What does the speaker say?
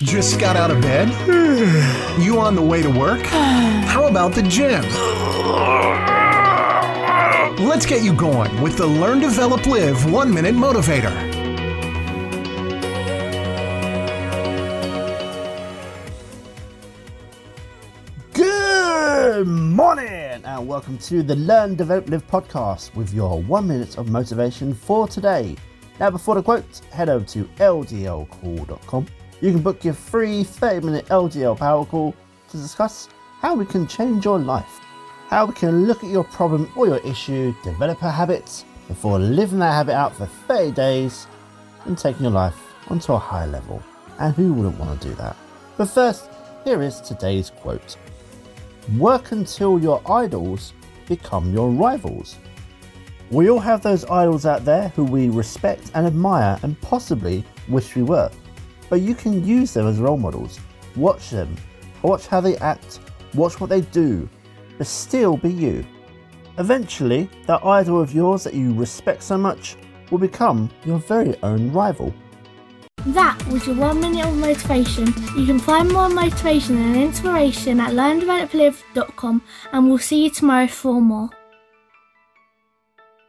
Just got out of bed? You on the way to work? How about the gym? Let's get you going with the Learn, Develop, Live One Minute Motivator. Good morning, and welcome to the Learn, Develop, Live podcast with your one minute of motivation for today. Now, before the quote, head over to ldlcall.com. You can book your free 30 minute LDL power call to discuss how we can change your life, how we can look at your problem or your issue, develop a habit before living that habit out for 30 days and taking your life onto a higher level. And who wouldn't want to do that? But first, here is today's quote Work until your idols become your rivals. We all have those idols out there who we respect and admire and possibly wish we were. But you can use them as role models. Watch them, watch how they act, watch what they do, but still be you. Eventually, that idol of yours that you respect so much will become your very own rival. That was your one minute of motivation. You can find more motivation and inspiration at learndeveloplive.com and we'll see you tomorrow for more.